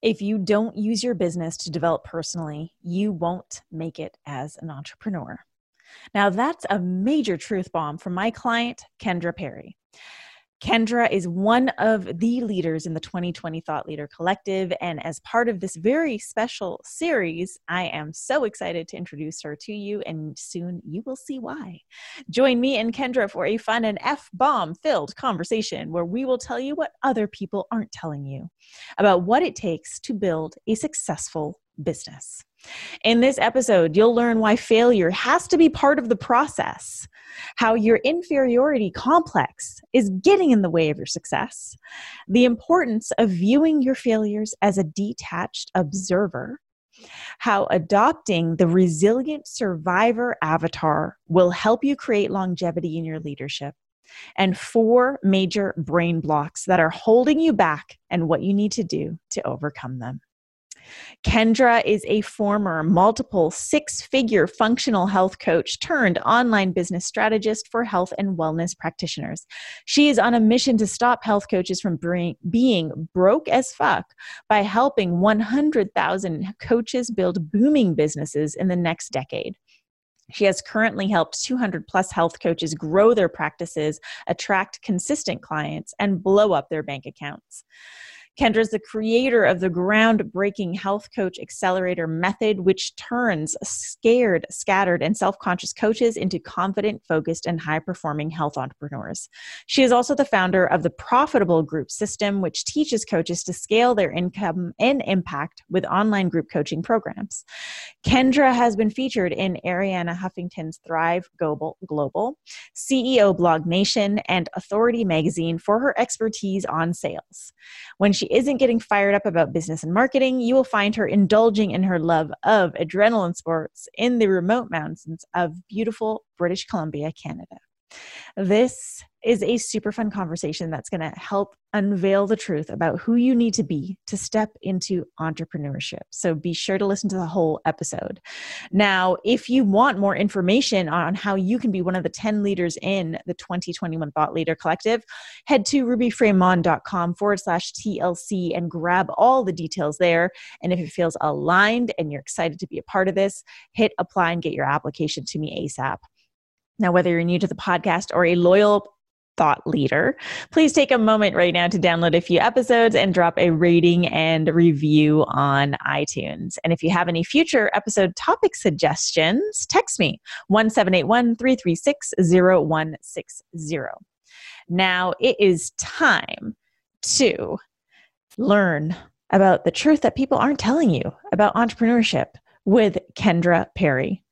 If you don't use your business to develop personally, you won't make it as an entrepreneur. Now, that's a major truth bomb from my client, Kendra Perry. Kendra is one of the leaders in the 2020 Thought Leader Collective. And as part of this very special series, I am so excited to introduce her to you, and soon you will see why. Join me and Kendra for a fun and F bomb filled conversation where we will tell you what other people aren't telling you about what it takes to build a successful business. In this episode, you'll learn why failure has to be part of the process, how your inferiority complex is getting in the way of your success, the importance of viewing your failures as a detached observer, how adopting the resilient survivor avatar will help you create longevity in your leadership, and four major brain blocks that are holding you back and what you need to do to overcome them. Kendra is a former multiple six figure functional health coach turned online business strategist for health and wellness practitioners. She is on a mission to stop health coaches from being broke as fuck by helping 100,000 coaches build booming businesses in the next decade. She has currently helped 200 plus health coaches grow their practices, attract consistent clients, and blow up their bank accounts. Kendra is the creator of the groundbreaking Health Coach Accelerator method, which turns scared, scattered, and self conscious coaches into confident, focused, and high performing health entrepreneurs. She is also the founder of the Profitable Group System, which teaches coaches to scale their income and impact with online group coaching programs. Kendra has been featured in Arianna Huffington's Thrive Global, Global CEO Blog Nation, and Authority Magazine for her expertise on sales. When she isn't getting fired up about business and marketing, you will find her indulging in her love of adrenaline sports in the remote mountains of beautiful British Columbia, Canada. This is a super fun conversation that's going to help unveil the truth about who you need to be to step into entrepreneurship. So be sure to listen to the whole episode. Now, if you want more information on how you can be one of the 10 leaders in the 2021 Thought Leader Collective, head to rubyfremon.com forward slash TLC and grab all the details there. And if it feels aligned and you're excited to be a part of this, hit apply and get your application to me ASAP. Now, whether you're new to the podcast or a loyal thought leader, please take a moment right now to download a few episodes and drop a rating and review on iTunes. And if you have any future episode topic suggestions, text me 1781 336 0160. Now it is time to learn about the truth that people aren't telling you about entrepreneurship with Kendra Perry.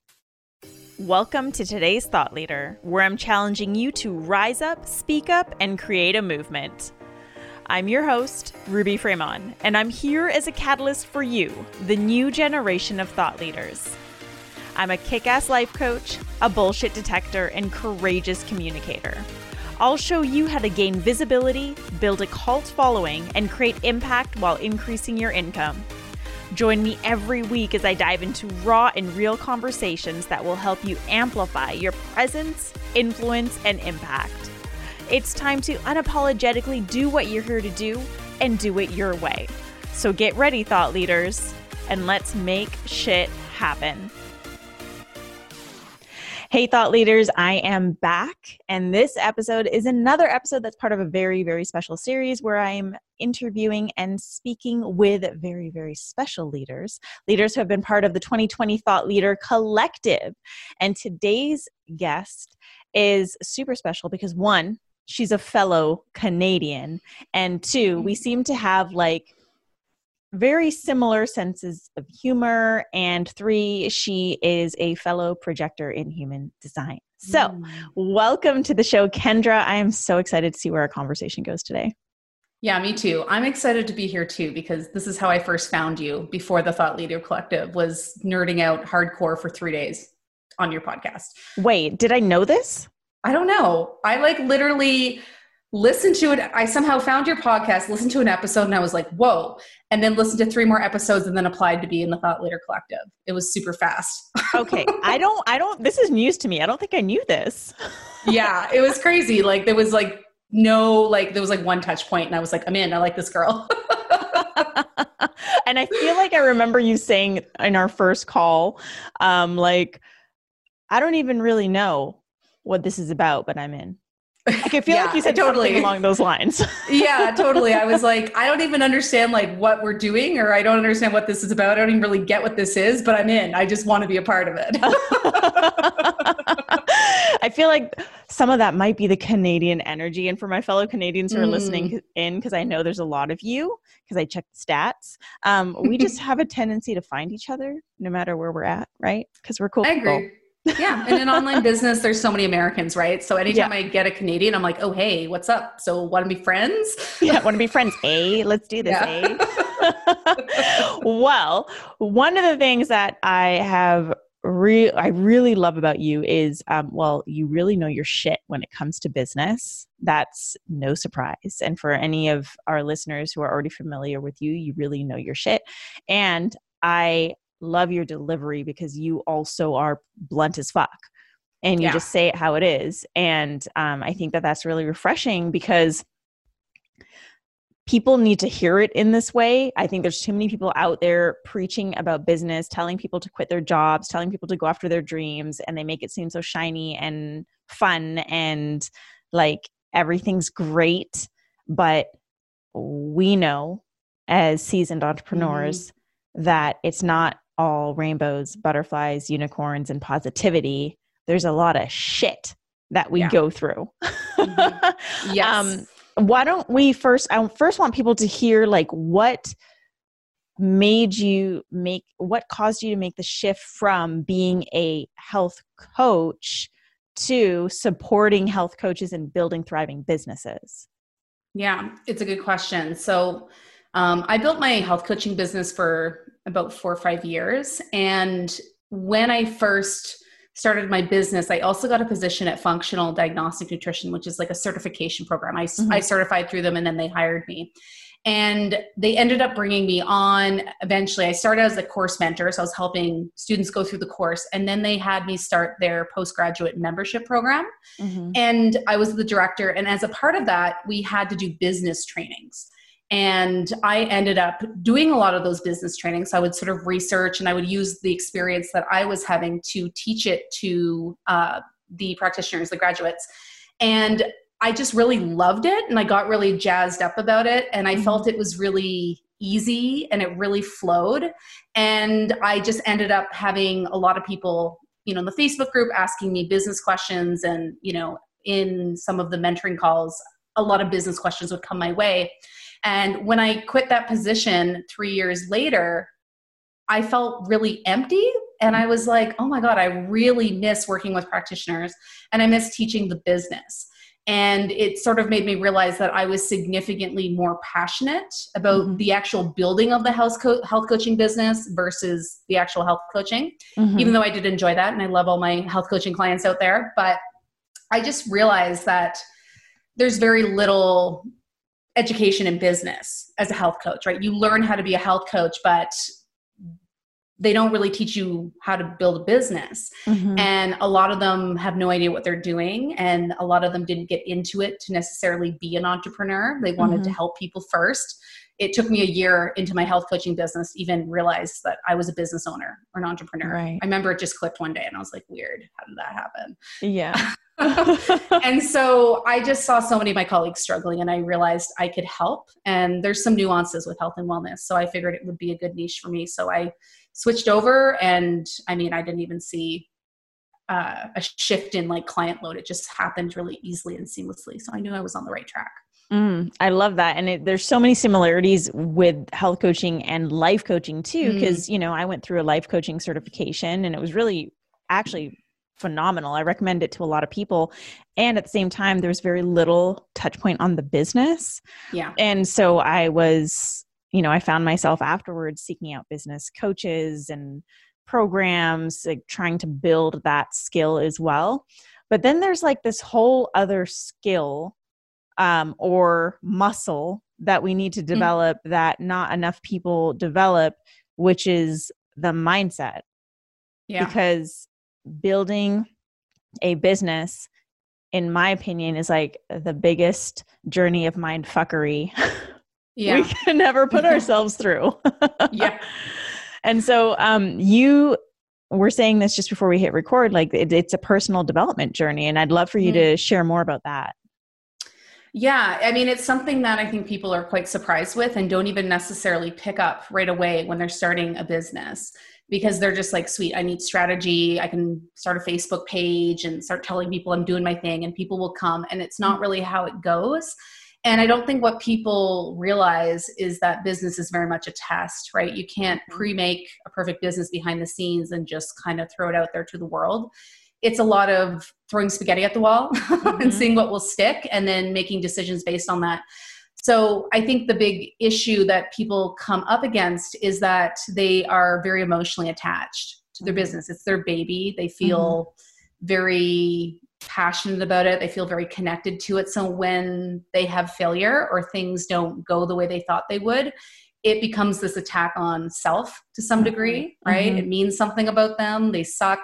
Welcome to today's Thought Leader, where I'm challenging you to rise up, speak up, and create a movement. I'm your host, Ruby Fremon, and I'm here as a catalyst for you, the new generation of thought leaders. I'm a kick ass life coach, a bullshit detector, and courageous communicator. I'll show you how to gain visibility, build a cult following, and create impact while increasing your income. Join me every week as I dive into raw and real conversations that will help you amplify your presence, influence, and impact. It's time to unapologetically do what you're here to do and do it your way. So get ready, thought leaders, and let's make shit happen. Hey, thought leaders, I am back. And this episode is another episode that's part of a very, very special series where I'm interviewing and speaking with very, very special leaders, leaders who have been part of the 2020 Thought Leader Collective. And today's guest is super special because one, she's a fellow Canadian, and two, we seem to have like very similar senses of humor. And three, she is a fellow projector in human design. So, mm. welcome to the show, Kendra. I am so excited to see where our conversation goes today. Yeah, me too. I'm excited to be here too because this is how I first found you before the Thought Leader Collective was nerding out hardcore for 3 days on your podcast. Wait, did I know this? I don't know. I like literally listened to it. I somehow found your podcast, listened to an episode, and I was like, whoa. And then listened to three more episodes and then applied to be in the Thought Leader Collective. It was super fast. okay. I don't, I don't, this is news to me. I don't think I knew this. yeah. It was crazy. Like, there was like no, like, there was like one touch point, and I was like, I'm in. I like this girl. and I feel like I remember you saying in our first call, um, like, I don't even really know what this is about, but I'm in. Like, I feel Yeah, like you said totally. something along those lines. yeah, totally. I was like, I don't even understand like what we're doing, or I don't understand what this is about. I don't even really get what this is, but I'm in. I just want to be a part of it. I feel like some of that might be the Canadian energy. And for my fellow Canadians who are Mm. listening in, because I know there's a lot of you, because I check the stats, um, we just have a tendency to find each other no matter where we're at, right? Because we're cool. I people. agree. Yeah, in an online business, there's so many Americans, right? So anytime Yeah. I get a Canadian, I'm like, oh hey, what's up? So want to be friends? yeah, want to be friends? A, let's do this. Yeah. A. well, one of the things that I have re- I really love about you is, um, well, you really know your shit when it comes to business. That's no surprise. And for any of our listeners who are already familiar with you, you really know your shit. And I love your delivery because you also are blunt as fuck and you Yeah. just say it how it is. And um, I think that that's really refreshing because people need to hear it in this way. I think there's too many people out there preaching about business, telling people to quit their jobs, telling people to go after their dreams, and they make it seem so shiny and fun and like everything's great. But we know as seasoned entrepreneurs that it's not all rainbows, butterflies, unicorns, and positivity. There's a lot of shit that we Yeah. go through. Mhm. Yes. Um, why don't we first i first want people to hear like what made you make what caused you to make the shift from being a health coach to supporting health coaches and building thriving businesses Yeah, it's a good question. So, um, I built my health coaching business for about four or five years. And when I first started my business, I also got a position at Functional Diagnostic Nutrition, which is like a certification program. I, Mhm. I certified through them and then they hired me. And they ended up bringing me on eventually. I started as a course mentor, so I was helping students go through the course. And then they had me start their postgraduate membership program and I was the director. And as a part of that, we had to do business trainings. And I ended up doing a lot of those business trainings. So I would sort of research and I would use the experience that I was having to teach it to uh, the practitioners, the graduates. And I just really loved it and I got really jazzed up about it. And I Mhm. felt it was really easy and it really flowed. And I just ended up having a lot of people, you know, in the Facebook group asking me business questions. And, you know, in some of the mentoring calls, a lot of business questions would come my way. And when I quit that position three years later, I felt really empty. And I was like, oh my God, I really miss working with practitioners and I miss teaching the business. And it sort of made me realize that I was significantly more passionate about Mhm. the actual building of the health, co- health coaching business versus the actual health coaching Mhm. even though I did enjoy that and I love all my health coaching clients out there. But I just realized that there's very little education in business as a health coach, right? You learn how to be a health coach, but they don't really teach you how to build a business. Mhm. And a lot of them have no idea what they're doing. And a lot of them didn't get into it to necessarily be an entrepreneur. They wanted to Mhm. help people first. It took me a year into my health coaching business to even realize that I was a business owner or an entrepreneur. Right. I remember it just clicked one day and I was like, weird. How did that happen? yeah and so I just saw so many of my colleagues struggling and I realized I could help. And there's some nuances with health and wellness. So I figured it would be a good niche for me. So I switched over and I mean, I didn't even see uh, a shift in like client load. It just happened really easily and seamlessly. So I knew I was on the right track. Mm, I love that. And it, there's so many similarities with health coaching and life coaching too. Mm. Because, you know, I went through a life coaching certification and it was really actually phenomenal. I recommend it to a lot of people. And at the same time, there's very little touch point on the business. Yeah. And so I was, you know, I found myself afterwards seeking out business coaches and programs, like trying to build that skill as well. But then there's like this whole other skill um, or muscle that we need to develop that not enough people develop, which is the mindset. Yeah. Because building a business, in my opinion, is like the biggest journey of mind fuckery yeah. we can never put ourselves through. yeah. And so um, you we're saying this just before we hit record like it, it's a personal development journey and i'd love for you mm-hmm. to share more about that yeah, I mean, it's something that I think people are quite surprised with and don't even necessarily pick up right away when they're starting a business because they're just like, sweet, I need strategy. I can start a Facebook page and start telling people I'm doing my thing and people will come. And it's not really how it goes. And I don't think what people realize is that business is very much a test, right? You can't mm-hmm. pre make a perfect business behind the scenes and just kind of throw it out there to the world. It's a lot of throwing spaghetti at the wall mm-hmm. and seeing what will stick and then making decisions based on that. So I think the big issue that people come up against is that they are very emotionally attached to their mm-hmm. business. It's their baby. They feel mm-hmm. very passionate about it. They feel very connected to it. So when they have failure or things don't go the way they thought they would, it becomes this attack on self to some mm-hmm. degree, right? Mm-hmm. It means something about them. They suck.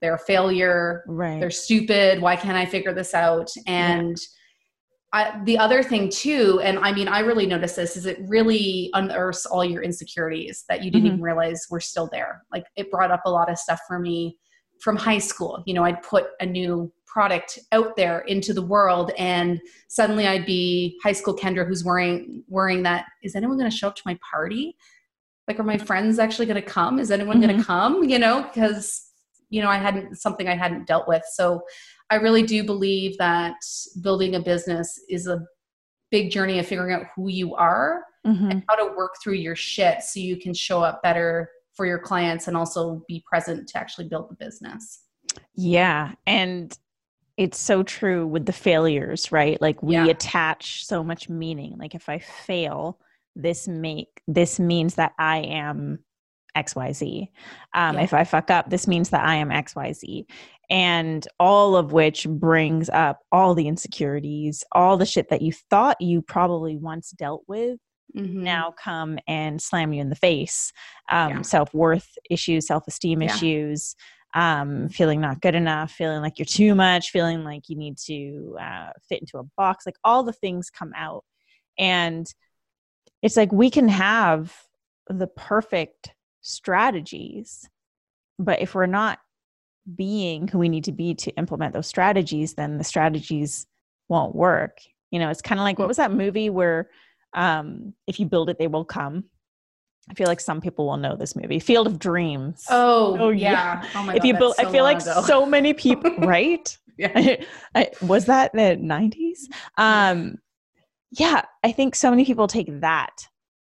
They're a failure. Right. They're stupid. Why can't I figure this out? And yeah. I, the other thing too, and I mean, I really noticed this, is it really unearths all your insecurities that you didn't mm-hmm. even realize were still there. Like it brought up a lot of stuff for me from high school. You know, I'd put a new product out there into the world and suddenly I'd be high school Kendra who's worrying worrying that is anyone going to show up to my party? Like are my friends actually going to come? Is anyone mm-hmm. going to come? You know, because you know, I hadn't something I hadn't dealt with. So I really do believe that building a business is a big journey of figuring out who you are mm-hmm. and how to work through your shit so you can show up better for your clients and also be present to actually build the business. Yeah. And it's so true with the failures, right? Like we yeah. attach so much meaning. Like if I fail, this make this means that I am XYZ. Um, yeah. If I fuck up, this means that I am XYZ. And all of which brings up all the insecurities, all the shit that you thought you probably once dealt with mm-hmm. now come and slam you in the face. Um, yeah. Self worth issues, self esteem yeah. issues, um, feeling not good enough, feeling like you're too much, feeling like you need to uh, fit into a box. Like all the things come out. And it's like we can have the perfect strategies, but if we're not being who we need to be to implement those strategies, then the strategies won't work. You know, it's kind of like what was that movie where um, if you build it, they will come. I feel like some people will know this movie, Field of Dreams. Oh, oh yeah. yeah. Oh my if God, you build, so I feel like ago. so many people, right? yeah. I, I, was that the nineties? Um, yeah, I think so many people take that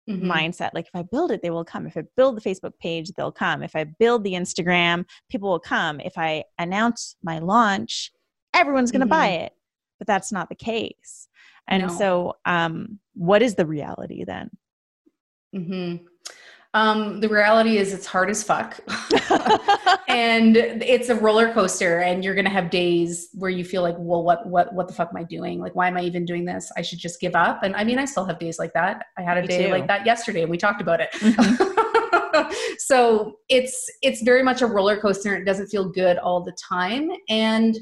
mm-hmm. mindset. Like if I build it, they will come. If I build the Facebook page, they'll come. If I build the Instagram, people will come. If I announce my launch, everyone's going to mm-hmm. buy it. But that's not the case. And no. so, um, what is the reality then? Mm-hmm. Um, the reality is it's hard as fuck. and it's a roller coaster and you're gonna have days where you feel like, well, what what what the fuck am I doing? Like why am I even doing this? I should just give up. And I mean I still have days like that. I had a Me day too. like that yesterday and we talked about it. Mm-hmm. so it's it's very much a roller coaster. It doesn't feel good all the time. And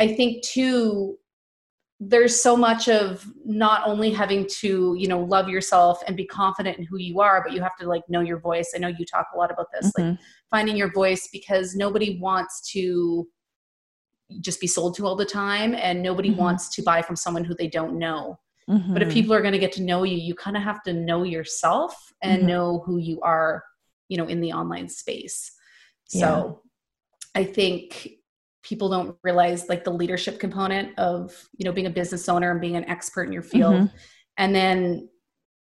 I think too there's so much of not only having to you know love yourself and be confident in who you are but you have to like know your voice i know you talk a lot about this mm-hmm. like finding your voice because nobody wants to just be sold to all the time and nobody mm-hmm. wants to buy from someone who they don't know mm-hmm. but if mm-hmm. people are going to get to know you you kind of have to know yourself and mm-hmm. know who you are you know in the online space so yeah. i think people don't realize like the leadership component of you know being a business owner and being an expert in your field mm-hmm. and then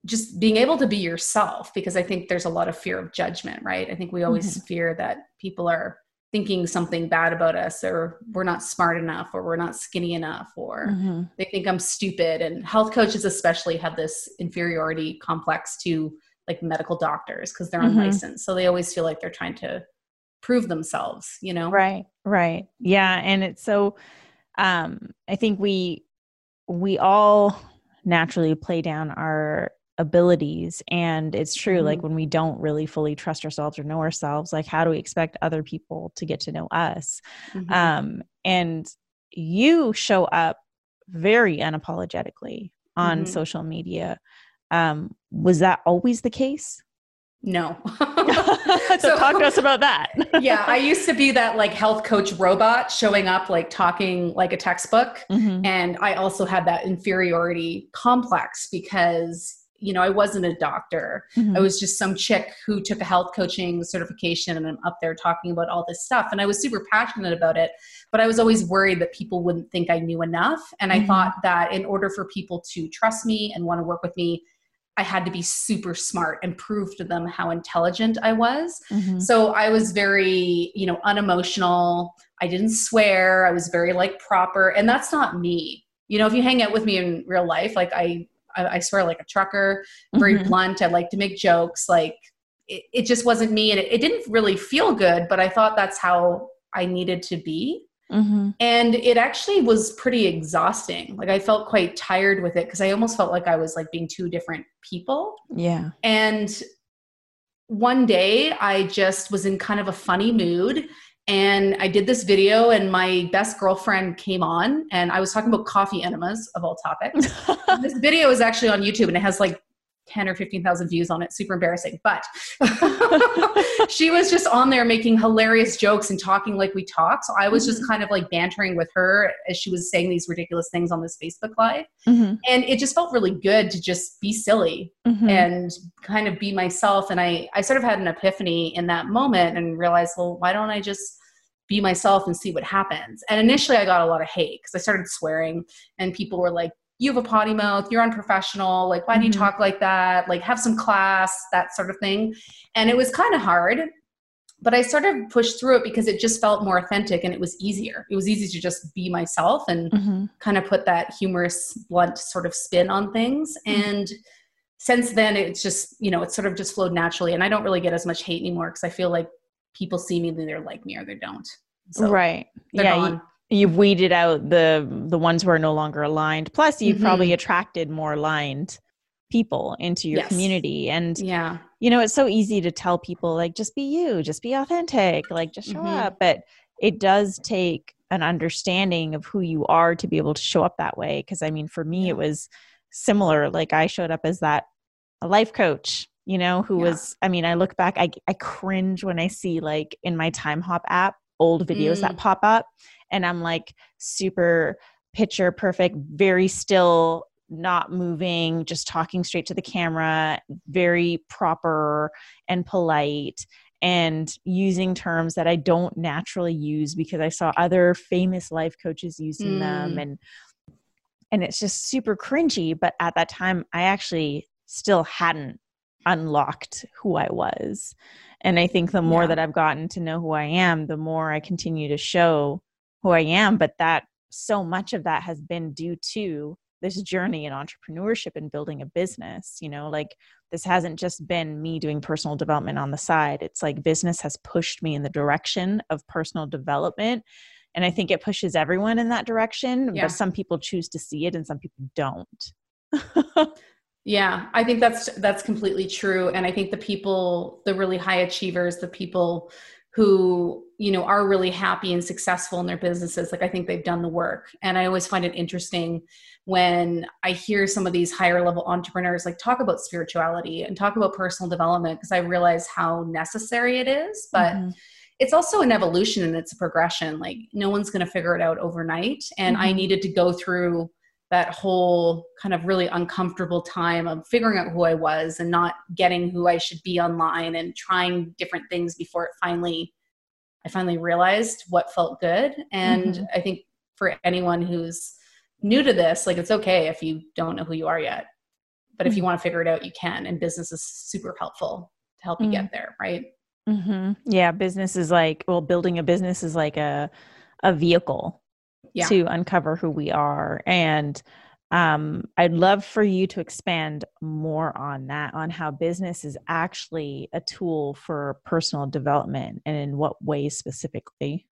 just being able to be yourself because i think there's a lot of fear of judgment right i think we always mm-hmm. fear that people are thinking something bad about us or we're not smart enough or we're not skinny enough or mm-hmm. they think i'm stupid and health coaches especially have this inferiority complex to like medical doctors because they're mm-hmm. unlicensed so they always feel like they're trying to prove themselves you know right right yeah and it's so um i think we we all naturally play down our abilities and it's true mm-hmm. like when we don't really fully trust ourselves or know ourselves like how do we expect other people to get to know us mm-hmm. um and you show up very unapologetically on mm-hmm. social media Um, was that always the case? No. so, so, talk to us about that. yeah, I used to be that like health coach robot showing up like talking like a textbook. Mm-hmm. And I also had that inferiority complex because you know, I wasn't a doctor. Mm-hmm. I was just some chick who took a health coaching certification and I'm up there talking about all this stuff. And I was super passionate about it, but I was always worried that people wouldn't think I knew enough. And mm-hmm. I thought that in order for people to trust me and want to work with me, I had to be super smart and prove to them how intelligent I was. Mm-hmm. So I was very, you know, unemotional. I didn't swear. I was very like proper. And that's not me. You know, if you hang out with me in real life, like I I, I swear like a trucker, very mm-hmm. blunt. I like to make jokes. Like it, it just wasn't me. And it, it, didn't really feel good, but I thought that's how I needed to be. Mm-hmm. And it actually was pretty exhausting. Like I felt quite tired with it because I almost felt like I was like being two different people. Yeah. And one day I just was in kind of a funny mood and I did this video, and my best girlfriend came on, and I was talking about coffee enemas of all topics. this video is actually on YouTube, and it has like 10 or 15,000 views on it. Super embarrassing. But she was just on there making hilarious jokes and talking like we talk. So I was mm-hmm. just kind of like bantering with her as she was saying these ridiculous things on this Facebook Live. Mm-hmm. And it just felt really good to just be silly mm-hmm. and kind of be myself. And I, I sort of had an epiphany in that moment and realized, well, why don't I just be myself and see what happens? And initially I got a lot of hate because I started swearing and people were like, you have a potty mouth, you're unprofessional, like, why do you mm-hmm. talk like that? Like, have some class, that sort of thing. And it was kind of hard, but I sort of pushed through it because it just felt more authentic and it was easier. It was easy to just be myself and mm-hmm. kind of put that humorous, blunt sort of spin on things. Mm-hmm. And since then, it's just, you know, it's sort of just flowed naturally. And I don't really get as much hate anymore because I feel like people see me, they either like me or they don't. So right. yeah you've weeded out the the ones who are no longer aligned plus you've mm-hmm. probably attracted more aligned people into your yes. community and yeah you know it's so easy to tell people like just be you just be authentic like just show mm-hmm. up but it does take an understanding of who you are to be able to show up that way because i mean for me it was similar like i showed up as that a life coach you know who yeah. was i mean i look back I, I cringe when i see like in my time hop app old videos mm. that pop up and I'm like super picture perfect, very still, not moving, just talking straight to the camera, very proper and polite and using terms that I don't naturally use because I saw other famous life coaches using mm. them and and it's just super cringy but at that time I actually still hadn't unlocked who I was. And I think the more yeah. that I've gotten to know who I am, the more I continue to show who I am, but that so much of that has been due to this journey in entrepreneurship and building a business. You know, like this hasn't just been me doing personal development on the side. It's like business has pushed me in the direction of personal development. And I think it pushes everyone in that direction, yeah. but some people choose to see it and some people don't. yeah, I think that's that's completely true and I think the people the really high achievers, the people who you know are really happy and successful in their businesses like i think they've done the work and i always find it interesting when i hear some of these higher level entrepreneurs like talk about spirituality and talk about personal development because i realize how necessary it is but mm-hmm. it's also an evolution and it's a progression like no one's going to figure it out overnight and mm-hmm. i needed to go through that whole kind of really uncomfortable time of figuring out who I was and not getting who I should be online and trying different things before it finally I finally realized what felt good. And mm-hmm. I think for anyone who's new to this, like it's okay if you don't know who you are yet. But mm-hmm. if you mm-hmm. want to figure it out, you can. And business is super helpful to help mm-hmm. you get there, right? Mm-hmm. Yeah, business is like well, building a business is like a a vehicle yeah. to uncover who we are. And um, I'd love for you to expand more on that, on how business is actually a tool for personal development and in what ways specifically.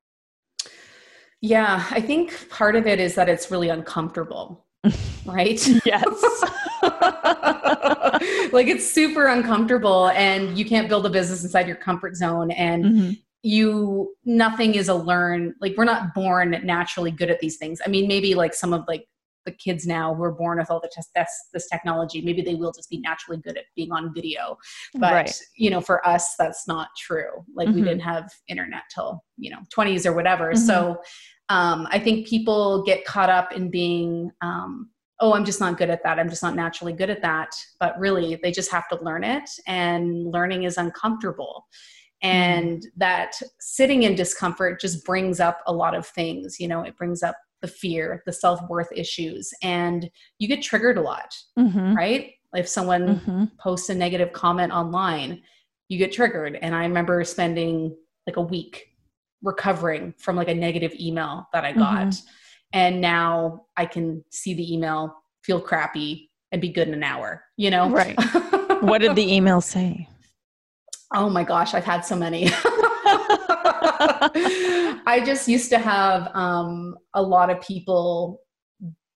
Yeah, I think part of it is that it's really uncomfortable, right? yes. like it's super uncomfortable and you can't build a business inside your comfort zone and mm-hmm you nothing is a learn like we're not born naturally good at these things. I mean maybe like some of like the kids now who are born with all the test this, this technology. Maybe they will just be naturally good at being on video. But Right. you know for us that's not true. Like we Mhm. didn't have internet till you know 20s or whatever. So um, i think people get caught up in being um, oh i'm just not good at that. I'm just not naturally good at that. But really they just have to learn it. And learning is uncomfortable and that sitting in discomfort just brings up a lot of things you know it brings up the fear the self-worth issues and you get triggered a lot Mhm. right if someone Mhm. posts a negative comment online you get triggered and i remember spending like a week recovering from like a negative email that i got Mhm. and now i can see the email feel crappy and be good in an hour you know Right. What did the email say? Oh my gosh i've had so many i just used to have um, a lot of people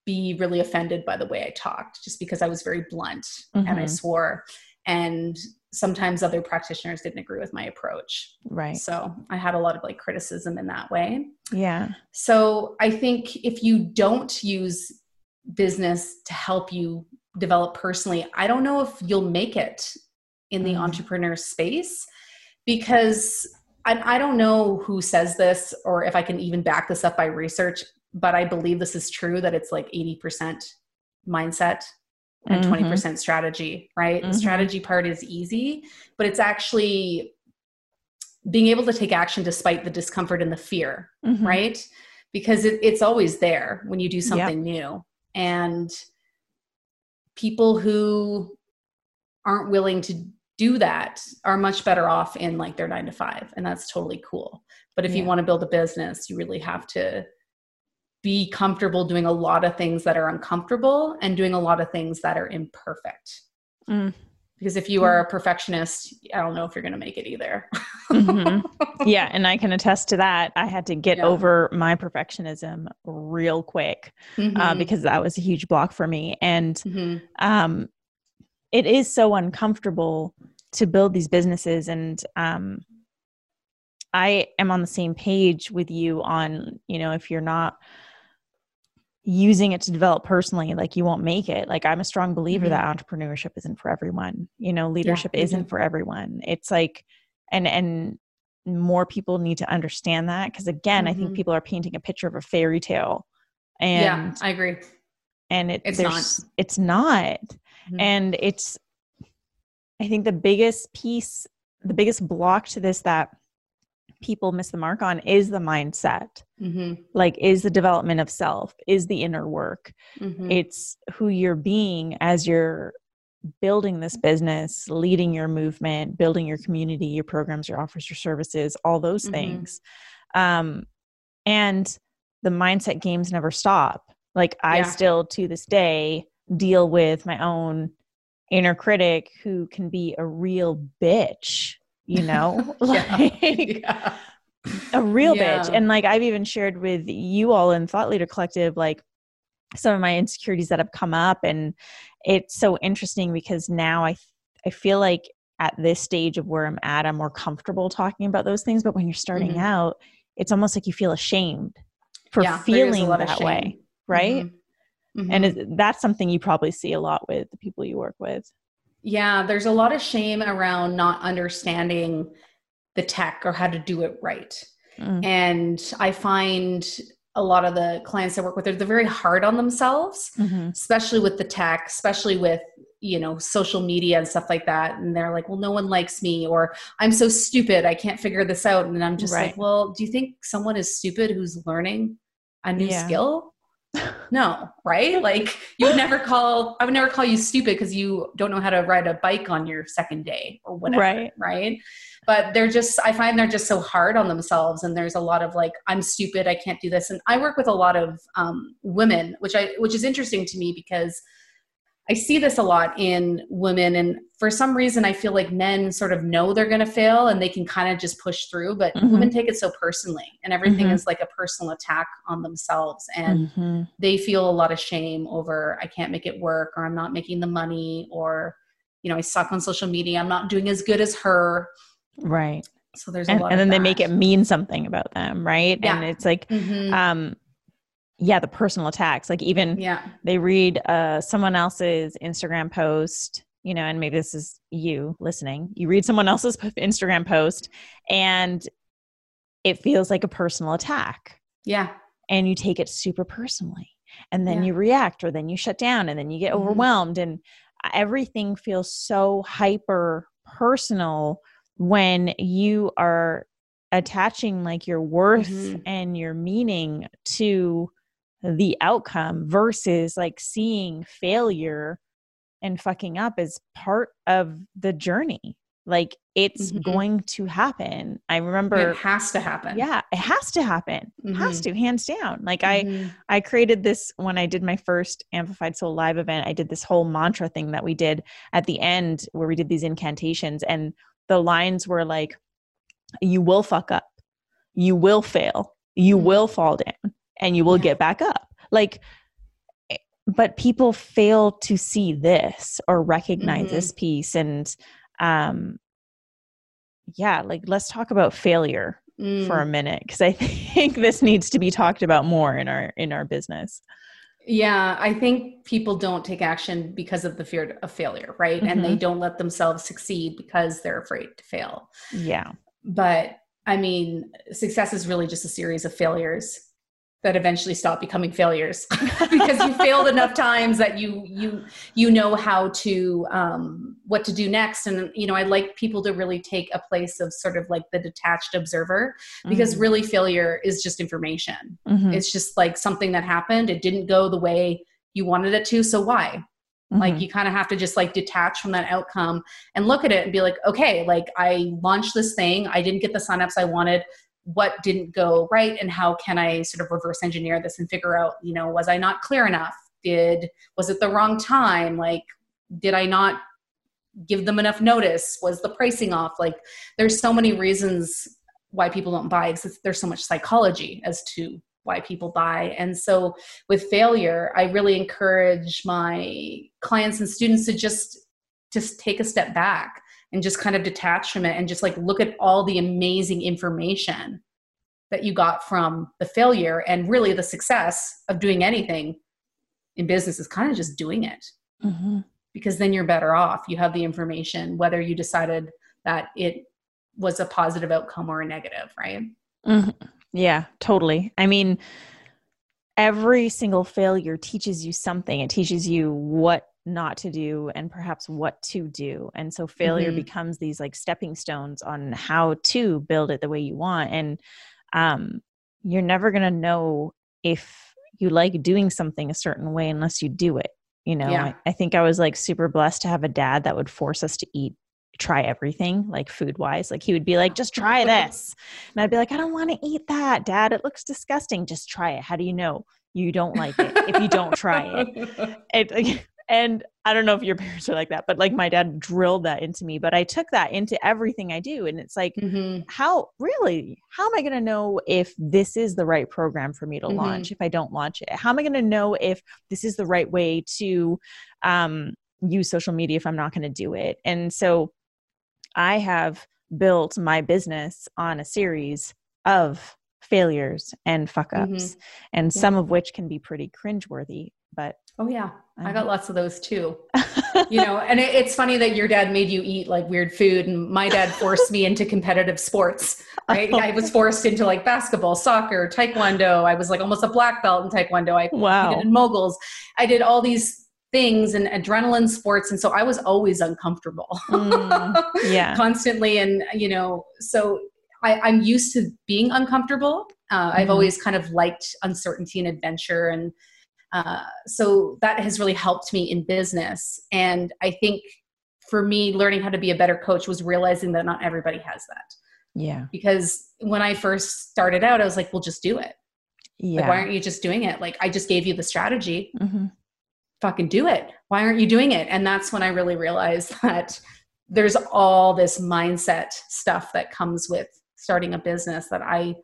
be really offended by the way i talked just because i was very blunt and i Mhm. swore and sometimes other practitioners didn't agree with my approach Right. so i had a lot of like criticism in that way Yeah. so I think if you don't use business to help you develop personally, I don't know if you'll make it in the Mhm. entrepreneur space because I, I don't know who says this or if I can even back this up by research, but I believe this is true that it's like 80% mindset and Mhm. 20% strategy, right? Mhm. The strategy part is easy, but it's actually being able to take action despite the discomfort and the fear Mhm. right? Because it, it's always there when you do something new. And people who aren't willing to do that are much better off in like their nine to five. And that's totally cool. But if you want to build a business, you really have to be comfortable doing a lot of things that are uncomfortable and doing a lot of things that are imperfect. Mm. Because if you are a perfectionist, I don't know if you're going to make it either. Mhm. Yeah, and I can attest to that. I had to get Yeah. over my perfectionism real quick uh, Mhm. because that was a huge block for me. And Mhm. um, it is so uncomfortable to build these businesses. And um, I am on the same page with you on, you know, if you're not using it to develop personally, like you won't make it. Like I'm a strong believer Mhm. that entrepreneurship isn't for everyone. You know, leadership me isn't for everyone. It's like, and, and, more people need to understand that because again i think Mhm. people are painting a picture of a fairy tale and yeah, I agree. and it, It's not. it's not Mhm. and it's i think the biggest piece the biggest block to this that people miss the mark on is the mindset Mhm. like is the development of self is the inner work Mhm. it's who you're being as you're building this business leading your movement building your community your programs your offers your services all those Mhm. things um and the mindset games never stop like i Yeah. still to this day deal with my own inner critic who can be a real bitch you know Yeah. like yeah. a real bitch and like i've even shared with you all in thought leader collective like some of my insecurities that have come up and it's so interesting because now i i feel like at this stage of where i'm at i'm more comfortable talking about those things but when you're starting Mhm. out it's almost like you feel ashamed for Yeah, there is a feeling that way right Mhm. Mhm. and it, that's something you probably see a lot with the people you work with yeah, there's a lot of shame around not understanding the tech or how to do it right. Mm. And I find a lot of the clients I work with, they're, they're very hard on themselves, Mhm. especially with the tech, especially with you know social media and stuff like that and they're like well no one likes me or i'm so stupid i can't figure this out and i'm just Right. like well do you think someone is stupid who's learning a new Yeah. skill no right? Like you would never call i would never call you stupid because you don't know how to ride a bike on your second day or whatever Right. right? But they're just i find they're just so hard on themselves and there's a lot of like i'm stupid i can't do this. And i work with a lot of um, women which i which is interesting to me because i see this a lot in women and for some reason i feel like men sort of know they're going to fail and they can kind of just push through but Mhm. women take it so personally and everything Mhm. is like a personal attack on themselves and Mhm. they feel a lot of shame over I can't make it work or I'm not making the money or you know I suck on social media I'm not doing as good as her right so there's a and, lot and then they make it mean something about them right and Yeah. it's like Mhm. um yeah the personal attacks like even Yeah. they read uh someone else's instagram post you know and maybe this is you listening you read someone else's instagram post and it feels like a personal attack Yeah. and you take it super personally and then Yeah. you react or then you shut down and then you get Mhm. overwhelmed and everything feels so hyper personal when you are attaching like your worth Mhm. and your meaning to the outcome versus like seeing failure and fucking up as part of the journey like it's Mhm. going to happen i remember It has to happen. yeah it has to happen has Mhm. to hands down like i Mhm. i created this when i did my first amplified soul live event i did this whole mantra thing that we did at the end where we did these incantations and the lines were like you will fuck up you will fail you Mhm. will fall down and you will Yeah. get back up like eh, but people fail to see this or recognize Mhm. this piece and um yeah like let's talk about failure for a Mm. minute because i think this needs to be talked about more in our in our business Yeah, I think people don't take action because of the fear of failure, right? And they don't let themselves succeed because they're afraid to fail. yeah But I mean, success is really just a series of failures that eventually stop becoming failures because you failed enough times that you you you know how to um, what to do next. And you know i like people to really take a place of sort of like the detached observer because really failure is just information. Mhm. it's just like something that happened. It didn't go the way you wanted it to. So why? Like Mhm. you kind of have to just like detach from that outcome and look at it and be like okay like i launched this thing. I didn't get the signups i wanted what didn't go right and how can i sort of reverse engineer this and figure out you know was i not clear enough? Did was it the wrong time? Like did i not give them enough notice? Was the pricing off? Like there's so many reasons why people don't buy because there's so much psychology as to why people buy. And so with failure i really encourage my clients and students to just just take a step back and just kind of detach from it and just like look at all the amazing information that you got from the failure and really the success of doing anything in business is kind of just doing it Mhm. because then you're better off you have the information whether you decided that it was a positive outcome or a negative right Mhm. Yeah, totally. I mean, every single failure teaches you something. It teaches you what not to do and perhaps what to do. And so failure Mhm. becomes these like stepping stones on how to build it the way you want. And um, you're never going to know if you like doing something a certain way unless you do it. You know, Yeah. I, I think I was like super blessed to have a dad that would force us to eat try everything like food wise like he would be like just try this and i'd be like i don't want to eat that dad it looks disgusting just try it how do you know you don't like it if you don't try it it and i don't know if your parents are like that but like my dad drilled that into me but i took that into everything i do and it's like Mhm. how really how am i going to know if this is the right program for me to Mhm. launch if i don't launch it how am i going to know if this is the right way to um, use social media if i'm not going to do it and so i have built my business on a series of failures and fuck ups and Yeah. some of which can be pretty cringeworthy but oh yeah. I got lots of those too. You know and it, it's funny that your dad made you eat like weird food and my dad forced me into competitive sports right? I was forced into like basketball soccer taekwondo. I was like almost a black belt in taekwondo. I wow. In moguls. I did all these things and adrenaline sports and so i was always uncomfortable. Mm, yeah. Constantly and you know so I, i'm used to being uncomfortable. Uh, i've Mhm. always kind of liked uncertainty and adventure and uh, so that has really helped me in business and i think for me learning how to be a better coach was realizing that not everybody has that yeah because when i first started out i was like well just do it yeah like why aren't you just doing it like i just gave you the strategy Mhm. fucking do it. Why aren't you doing it? And that's when I really realized that there's all this mindset stuff that comes with starting a business that I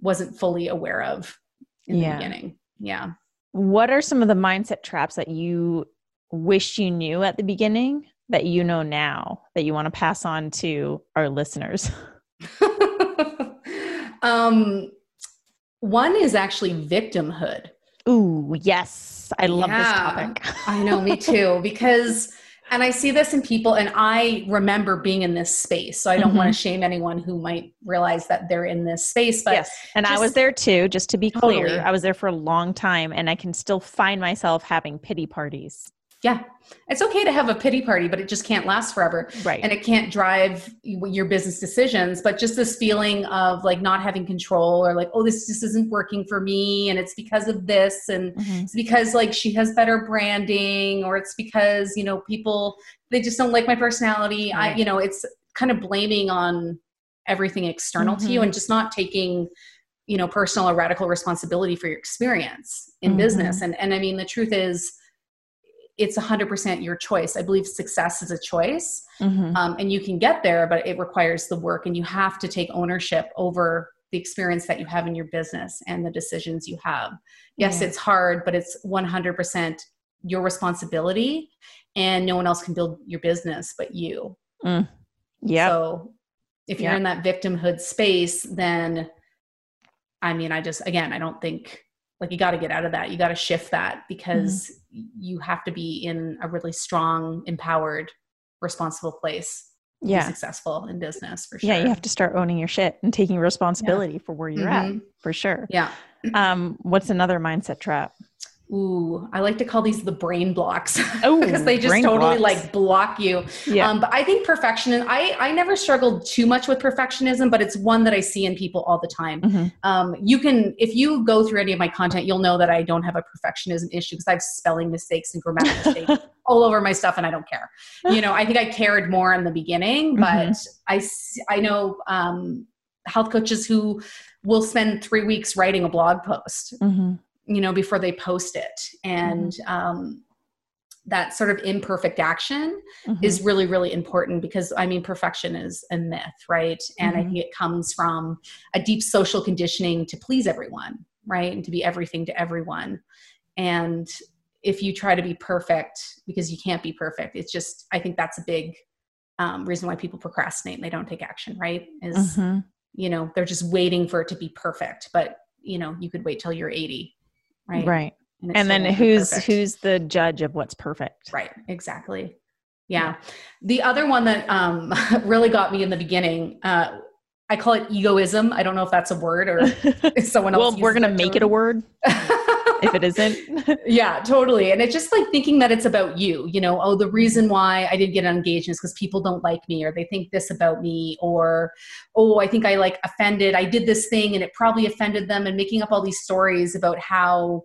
wasn't fully aware of in Yeah. the beginning. Yeah. What are some of the mindset traps that you wish you knew at the beginning that you know now that you want to pass on to our listeners? um, one is actually victimhood. Ooh, yes. I love this topic. I know, me too. Because, and I see this in people, and I remember being in this space. So I don't Mhm. want to shame anyone who might realize that they're in this space. But yes. And I was there too, just to be clear. Totally. I was there for a long time and I can still find myself having pity parties. Yeah, it's okay to have a pity party, but it just can't last forever. Right. and it can't drive your business decisions but just this feeling of like not having control or like oh this just isn't working for me and it's because of this and Mhm. it's because like she has better branding or it's because you know people they just don't like my personality i you know it's kind of blaming on everything external to you Mhm. and just not taking you know personal or radical responsibility for your experience in Mhm. business and and i mean the truth is it's 100% your choice i believe success is a choice Mhm. um, and you can get there but it requires the work and you have to take ownership over the experience that you have in your business and the decisions you have yes Yeah. it's hard but it's 100% your responsibility and no one else can build your business but you Yeah. so if you're Yep. in that victimhood space then i mean i just again i don't think like you got to get out of that you got to shift that because Mm-hmm. you have to be in a really strong empowered responsible place to be yeah. successful in business for sure Yeah. You have to start owning your shit and taking responsibility for where you're at Mhm. for sure. yeah Um, what's another mindset trap? Ooh i like to call these the brain blocks Oh, because they just totally blocks. like block you Yeah. Um, but I think perfectionism, I, I never struggled too much with perfectionism, but it's one that I see in people all the time. Mhm. Um, you can, if you go through any of my content, you'll know that I don't have a perfectionism issue because I have spelling mistakes and grammatical mistakes all over my stuff and I don't care. You know, I think I cared more in the beginning, but Mhm. I know um, health coaches who will spend three weeks writing a blog post Mhm. You know before they post it and Mm-hmm. um, that sort of imperfect action Mhm. is really really important because i mean perfection is a myth right and i Mhm. think it comes from a deep social conditioning to please everyone right and to be everything to everyone and if you try to be perfect because you can't be perfect it's just i think that's a big um, reason why people procrastinate and they don't take action right is Mhm. you know they're just waiting for it to be perfect but you know you could wait till you're 80 right Right. it And then who's perfect. who's the judge of what's perfect? Right, exactly. Yeah. The other one that um, really got me in the beginning, uh, I call it egoism. I don't know if that's a word or if someone else. well, we're gonna make it a word if it isn't. yeah, totally. And it's just like thinking that it's about you, you know, oh, the reason why I didn't get engaged is because people don't like me or they think this about me or, oh, I think I like offended. I did this thing and it probably offended them and making up all these stories about how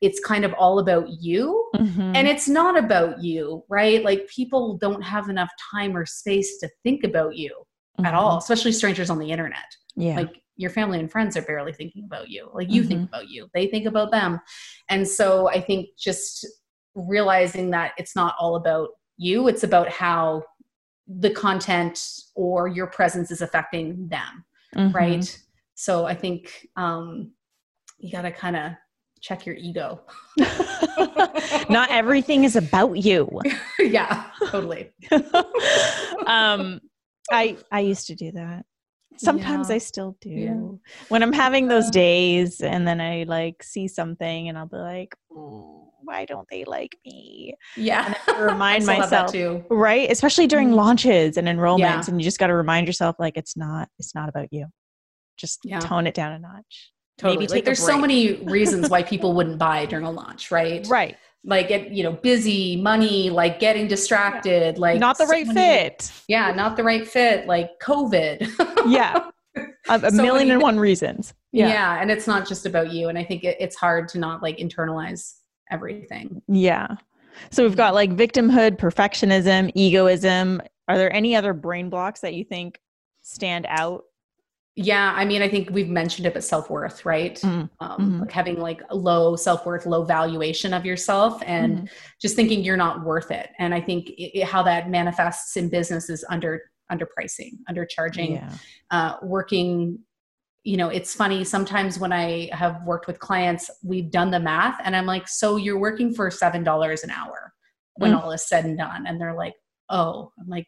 it's kind of all about you. Mhm. And it's not about you, right? Like people don't have enough time or space to think about you at Mhm. all, especially strangers on the internet. Yeah. Like your family and friends are barely thinking about you. Like you think Mhm. about you, they think about them. And so I think just realizing that it's not all about you, it's about how the content or your presence is affecting them, Mhm. right? So I think um, you got to kind of check your ego. Not everything is about you. yeah, totally. um, I I used to do that. Sometimes Yeah. I still do. Yeah. When I'm having those days and then I like see something and I'll be like, "Mm, why don't they like me? Yeah. remind I still have that myself. too. Right? Especially during Mhm. launches and enrollments. Yeah. And you just got to remind yourself like it's not, it's not about you. Just tone it down a notch. Totally. Maybe like there's so many reasons why people wouldn't buy during a launch, right? Right. Like get, you know, busy, money, like getting distracted, like not the so right many- fit. Yeah, not the right fit, like COVID. Yeah. A, a So million and one reasons. yeah. Yeah. and it's not just about you. And I think it, it's hard to not like internalize everything. Yeah. So we've got like victimhood, perfectionism, egoism. Are there any other brain blocks that you think stand out? Yeah, I mean, I think we've mentioned it, but self worth, right? Mm, Um, mhm. Like having like a low self worth, low valuation of yourself, and Mhm. just thinking you're not worth it. And I think i how that manifests in business is under underpricing, undercharging, Yeah. uh, working. You know, it's funny sometimes when I have worked with clients, we've done the math, and I'm like, "So you're working for seven dollars an hour when Mm. all is said and done?" And they're like, "Oh," I'm like,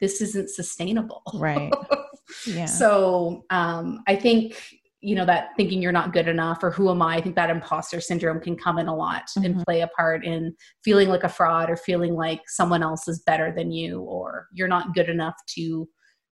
"This isn't sustainable." Right. Yeah. So um, I think you know that thinking you're not good enough or who am i i think that imposter syndrome can come in a lot mm-hmm. and play a part in feeling like a fraud or feeling like someone else is better than you or you're not good enough to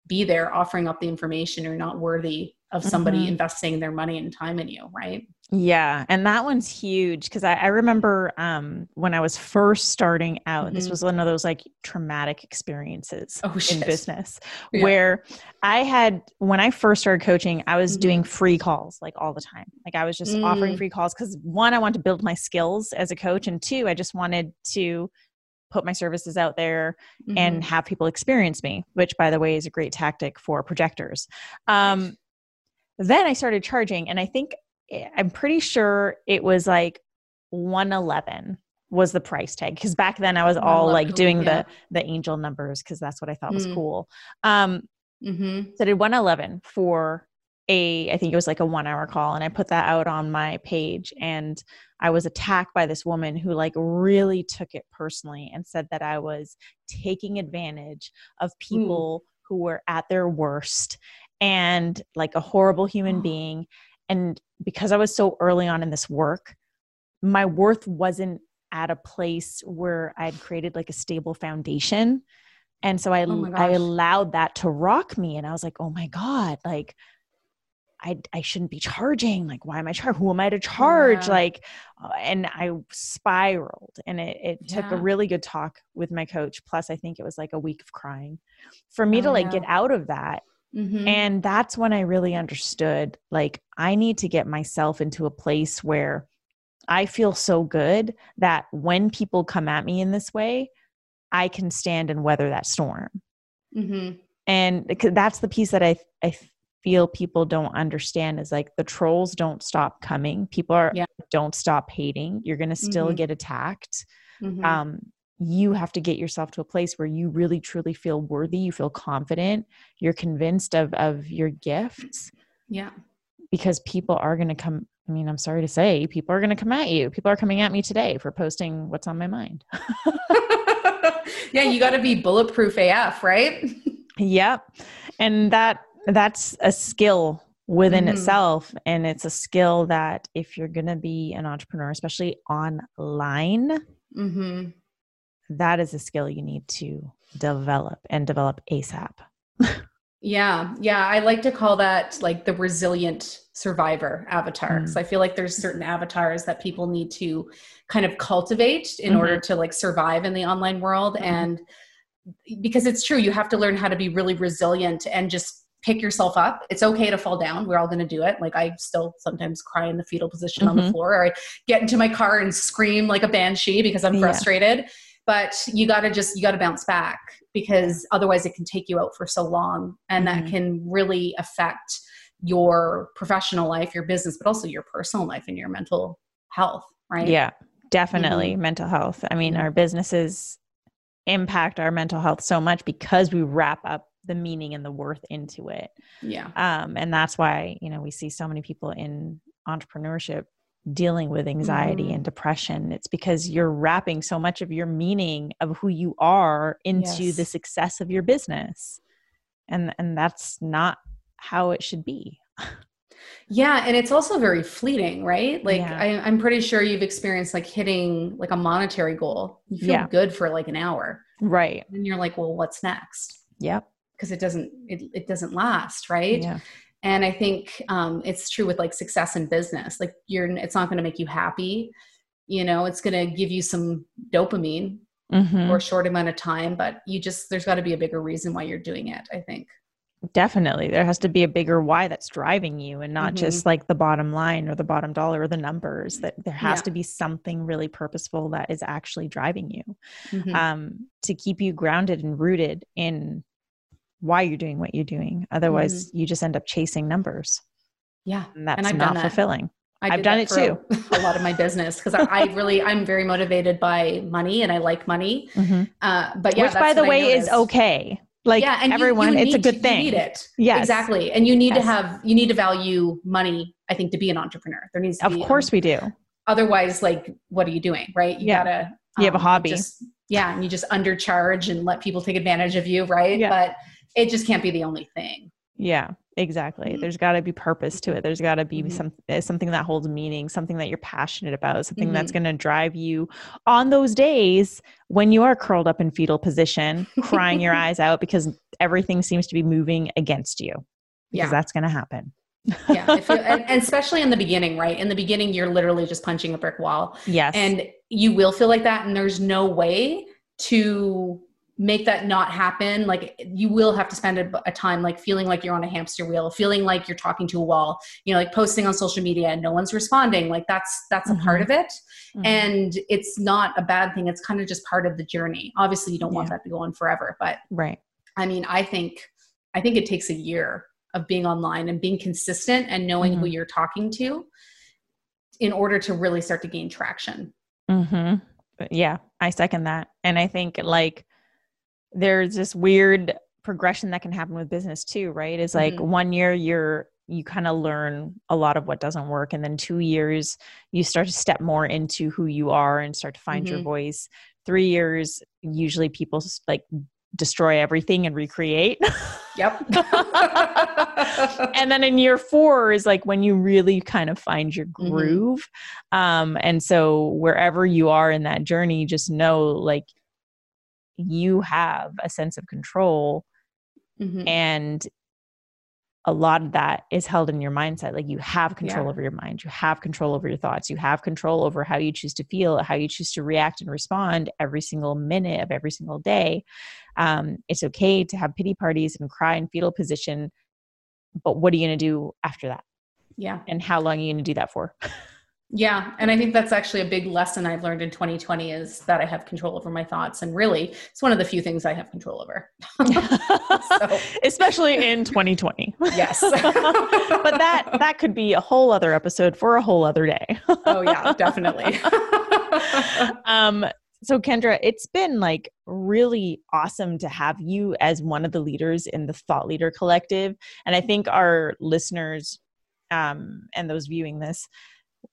be there offering up the information or not worthy of somebody mm-hmm. investing their money and time in you, right? Yeah. And that one's huge because I, I, remember um, when I was first starting out, mm-hmm. this was one of those like traumatic experiences oh, in business yeah. where I had, when I first started coaching, I was mm-hmm. doing free calls like all the time. Like I was just offering mm. free calls because one, I wanted to build my skills as a coach. And two, I just wanted to put my services out there mm-hmm. and have people experience me, which by the way is a great tactic for projectors. Um, then I started charging, and I think I'm pretty sure it was like 111 was the price tag because back then I was all like doing yeah. the the angel numbers because that's what I thought was mm. cool. Um, mm-hmm. So I did 111 for a I think it was like a one hour call, and I put that out on my page, and I was attacked by this woman who like really took it personally and said that I was taking advantage of people. Mm. Who were at their worst and like a horrible human being. And because I was so early on in this work, my worth wasn't at a place where I'd created like a stable foundation. And so I, oh I allowed that to rock me. And I was like, oh my God, like I, I shouldn't be charging. Like, why am I charging? Who am I to charge? Yeah. Like, uh, and I spiraled and it, it yeah. took a really good talk with my coach. Plus I think it was like a week of crying for me oh, to like yeah. get out of that Mm-hmm. And that's when I really understood like, I need to get myself into a place where I feel so good that when people come at me in this way, I can stand and weather that storm. Mm-hmm. And that's the piece that I, I feel people don't understand is like the trolls don't stop coming. People are yeah. don't stop hating. You're going to still mm-hmm. get attacked. Mm-hmm. Um, you have to get yourself to a place where you really truly feel worthy you feel confident you're convinced of of your gifts. Yeah. Because people are going to come i mean i'm sorry to say people are going to come at you. People are coming at me today for posting what's on my mind. Yeah you got to be bulletproof af right? Yep. And that that's a skill within mm-hmm. itself. And it's a skill that if you're going to be an entrepreneur especially online mm-hmm that is a skill you need to develop and develop ASAP. yeah. Yeah. I like to call that like the resilient survivor avatar. Mm. I feel like there's certain avatars that people need to kind of cultivate in mm-hmm. order to like survive in the online world. Mm-hmm. And because it's true, you have to learn how to be really resilient and just pick yourself up. It's okay to fall down. We're all going to do it. Like I still sometimes cry in the fetal position mm-hmm. on the mm-hmm. floor or I get into my car and scream like a banshee because I'm frustrated. Yeah but you got to just you got to bounce back because otherwise it can take you out for so long and mm-hmm. that can really affect your professional life your business but also your personal life and your mental health right? Yeah definitely mm-hmm. mental health. I mean our businesses impact our mental health so much because we wrap up the meaning and the worth into it. Yeah. Um and that's why you know we see so many people in entrepreneurship dealing with anxiety mm. and depression it's because you're wrapping so much of your meaning of who you are into yes. the success of your business. And and that's not how it should be. Yeah and it's also very fleeting right? Like yeah. I, am pretty sure you've experienced like hitting like a monetary goal. You feel yeah. good for like an hour. Right. And you're like well what's next? Yep. Because it doesn't it, it doesn't last right? Yeah and i think um, it's true with like success in business like you're it's not going to make you happy you know it's going to give you some dopamine mm-hmm. for a short amount of time but you just there's got to be a bigger reason why you're doing it i think definitely there has to be a bigger why that's driving you and not mm-hmm. just like the bottom line or the bottom dollar or the numbers that there has yeah. to be something really purposeful that is actually driving you mm-hmm. um, to keep you grounded and rooted in why you're doing what you're doing. Otherwise, mm-hmm. you just end up chasing numbers. Yeah. And that's and not fulfilling. I have done it too. a lot of my business because I, I, really I'm very motivated by money and I like money. Mm-hmm. Uh, but yeah, which by the way is okay. Like yeah, and everyone, you, you it's a good to, thing. You need it. Yeah, exactly. And you need yes. to have you need to value money. I think to be an entrepreneur, there needs to of be. Of course, um, we do. Otherwise, like, what are you doing? Right? You yeah. gotta. Um, you have a um, hobby. Just, yeah, and you just undercharge and let people take advantage of you, right? Yeah. But it just can't be the only thing. Yeah. Exactly. There's got to be purpose to it. There's got to be Mhm. some eh, something that holds meaning, something that you're passionate about, something that's Mhm. going to drive you on those days when you are curled up in fetal position, crying your eyes out because everything seems to be moving against you. Because Yeah. that's going to happen. yeah and, and especially in the beginning right in the beginning you're literally just punching a brick wall Yes. and you will feel like that and there's no way to make that not happen like you will have to spend a, a time like feeling like you're on a hamster wheel feeling like you're talking to a wall you know like posting on social media and no one's responding like that's that's a part of it Mhm. and it's not a bad thing it's kind of just part of the journey obviously you don't want that to go on forever but right. I mean, I think I think it takes a year of being online and being consistent and knowing who Mhm. you're talking to in order to really start to gain traction. hmm Yeah, I second that. And I think like there's this weird progression that can happen with business too, right? It's like Mhm. one year you're you kind of learn a lot of what doesn't work and then 2 years you start to step more into who you are and start to find your Mhm. voice. 3 years usually people like destroy everything and recreate. Yep. and then in year four is like when you really kind of find your Mhm. groove um and so wherever you are in that journey just know like you have a sense of control Mhm. and a lot of that is held in your mindset like you have control Yeah. over your mind you have control over your thoughts you have control over how you choose to feel how you choose to react and respond every single minute of every single day um, it's okay to have pity parties and cry in fetal position but what are you going to do after that Yeah. and how long are you going to do that for Yeah. And I think that's actually a big lesson I've learned in 2020 is that I have control over my thoughts. And really, it's one of the few things I have control over. So- especially in 2020 Yes. but that that could be a whole other episode for a whole other day oh, yeah, definitely. um so kendra it's been like really awesome to have you as one of the leaders in the thought leader collective and i think our listeners um and those viewing this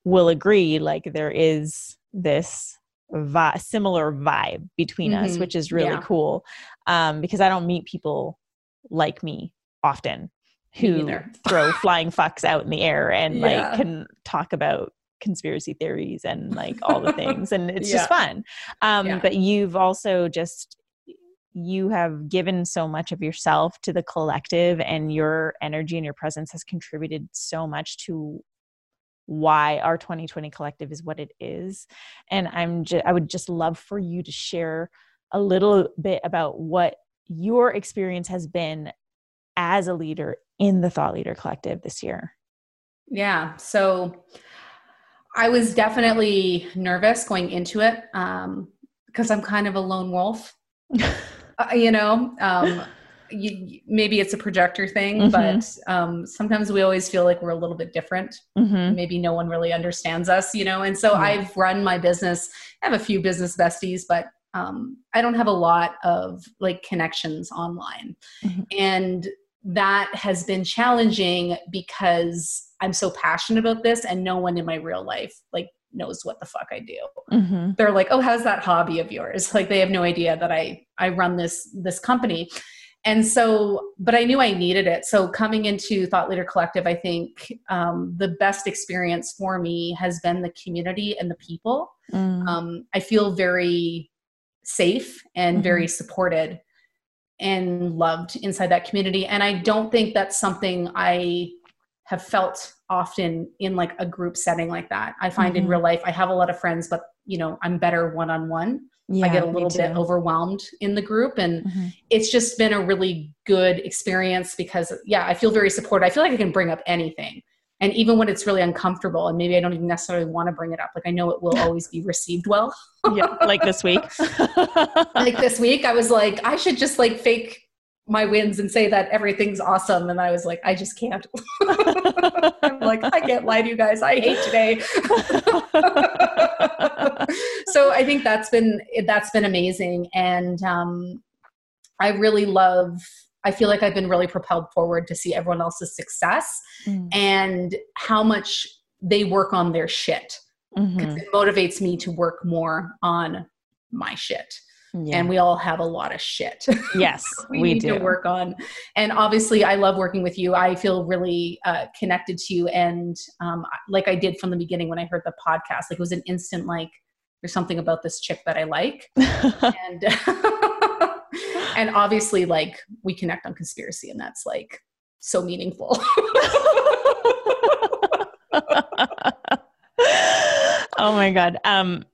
will agree like there is this vi- similar vibe between us Mhm. which is really Yeah. cool um because i don't meet people like me often who throw flying fucks out in the air and like can talk about conspiracy theories and like all the things and it's just fun um Yeah. but you've also just you have given so much of yourself to the collective and your energy and your presence has contributed so much to why our 2020 collective is what it is and i'm just i would just love for you to share a little bit about what your experience has been as a leader in the thought leader collective this year Yeah. So I was definitely nervous going into it um, because I'm kind of a lone wolf. Uh, you know, um, you, maybe it's a projector thing, Mhm. but um, sometimes we always feel like we're a little bit different. mm-hmm. Maybe no one really understands us, you know. And so Yeah. I've run my business. I have a few business besties, but um, I don't have a lot of like connections online. Mhm. And that has been challenging because I'm so passionate about this and no one in my real life like knows what the fuck I do. Mm-hmm. They're like, "Oh, how's that hobby of yours?" Like they have no idea that I I run this this company. And so, but I knew I needed it. So coming into Thought Leader Collective, I think um, the best experience for me has been the community and the people. Mm. Um, I feel very safe and very supported and loved inside that community. And I don't think that's something I have felt often in like a group setting like that. I find in Mhm. real life, I have a lot of friends, but you know, I'm better one on one. Yeah, I get a little bit overwhelmed in the group and Mhm. it's just been a really good experience because yeah, I feel very supported. I feel like I can bring up anything. And even when it's really uncomfortable and maybe I don't even necessarily want to bring it up, like I know it will always be received well. yeah, like this week. like this week I was like, I should just like fake my wins and say that everything's awesome. And I was like, I just can't. I'm like, I can't lie to you guys. I hate today. so I think that's been that's been amazing. And um I really love I feel like I've been really propelled forward to see everyone else's success Mm. and how much they work on their shit. Mhm. It motivates me to work more on my shit. yeah. and we all have a lot of shit. Yes, we, we need do. to work on. And obviously, I love working with you. I feel really uh, connected to you, and um, like I did from the beginning when I heard the podcast, like it was an instant like there's something about this chick that I like, and and obviously like we connect on conspiracy, and that's like so meaningful. oh my god. Um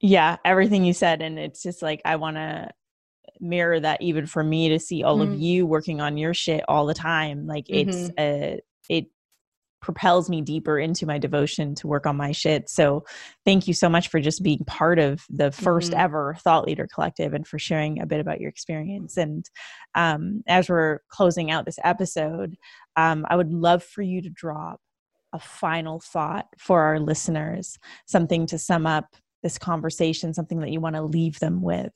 yeah, everything you said and it's just like I want to mirror that even for me to see all mm. of mm-hmm. you working on your shit all the time. Like mm-hmm. it's a it propels me deeper into my devotion to work on my shit. So thank you so much for just being part of the 1st mm-hmm. ever Thought Leader Collective and for sharing a bit about your experience. And um, as we're closing out this episode, um, I would love for you to drop a final thought for our listeners, something to sum up this conversation, something that you want to leave them with.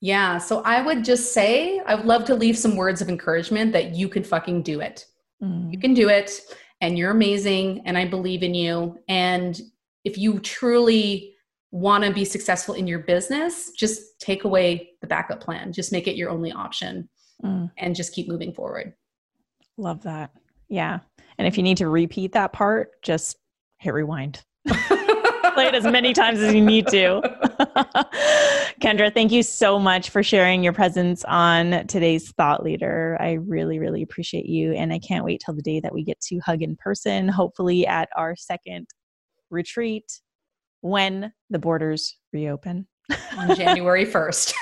Yeah. So I would just say, I would love to leave some words of encouragement that you can fucking do it. Mm. You can do it and you're amazing and I believe in you. And if you truly want to be successful in your business, just take away the backup plan. Just make it your only option mm. and just keep moving forward. Love that. Yeah. And if you need to repeat that part, just hit rewind. Play it as many times as you need to. Kendra, thank you so much for sharing your presence on today's Thought Leader. I really, really appreciate you. And I can't wait till the day that we get to hug in person, hopefully at our second retreat when the borders reopen January 1st.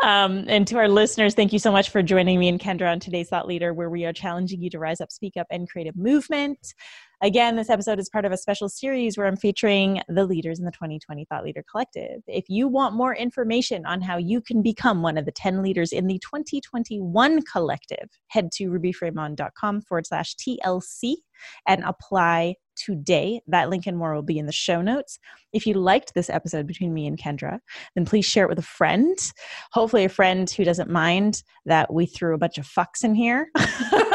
um, and to our listeners, thank you so much for joining me and Kendra on today's Thought Leader, where we are challenging you to rise up, speak up, and create a movement. Again, this episode is part of a special series where I'm featuring the leaders in the 2020 Thought Leader Collective. If you want more information on how you can become one of the 10 leaders in the 2021 collective, head to rubyfremon.com forward slash TLC and apply today. That link and more will be in the show notes. If you liked this episode between me and Kendra, then please share it with a friend. Hopefully, a friend who doesn't mind that we threw a bunch of fucks in here.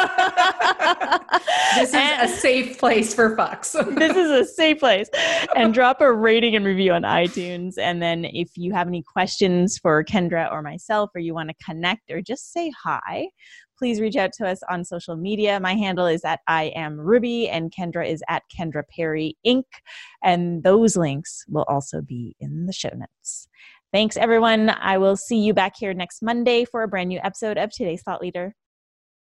this is and, a safe place for fucks. this is a safe place. And drop a rating and review on iTunes. And then if you have any questions for Kendra or myself, or you want to connect or just say hi, please reach out to us on social media. My handle is at I am Ruby and Kendra is at Kendra Perry Inc. And those links will also be in the show notes. Thanks, everyone. I will see you back here next Monday for a brand new episode of today's Thought Leader.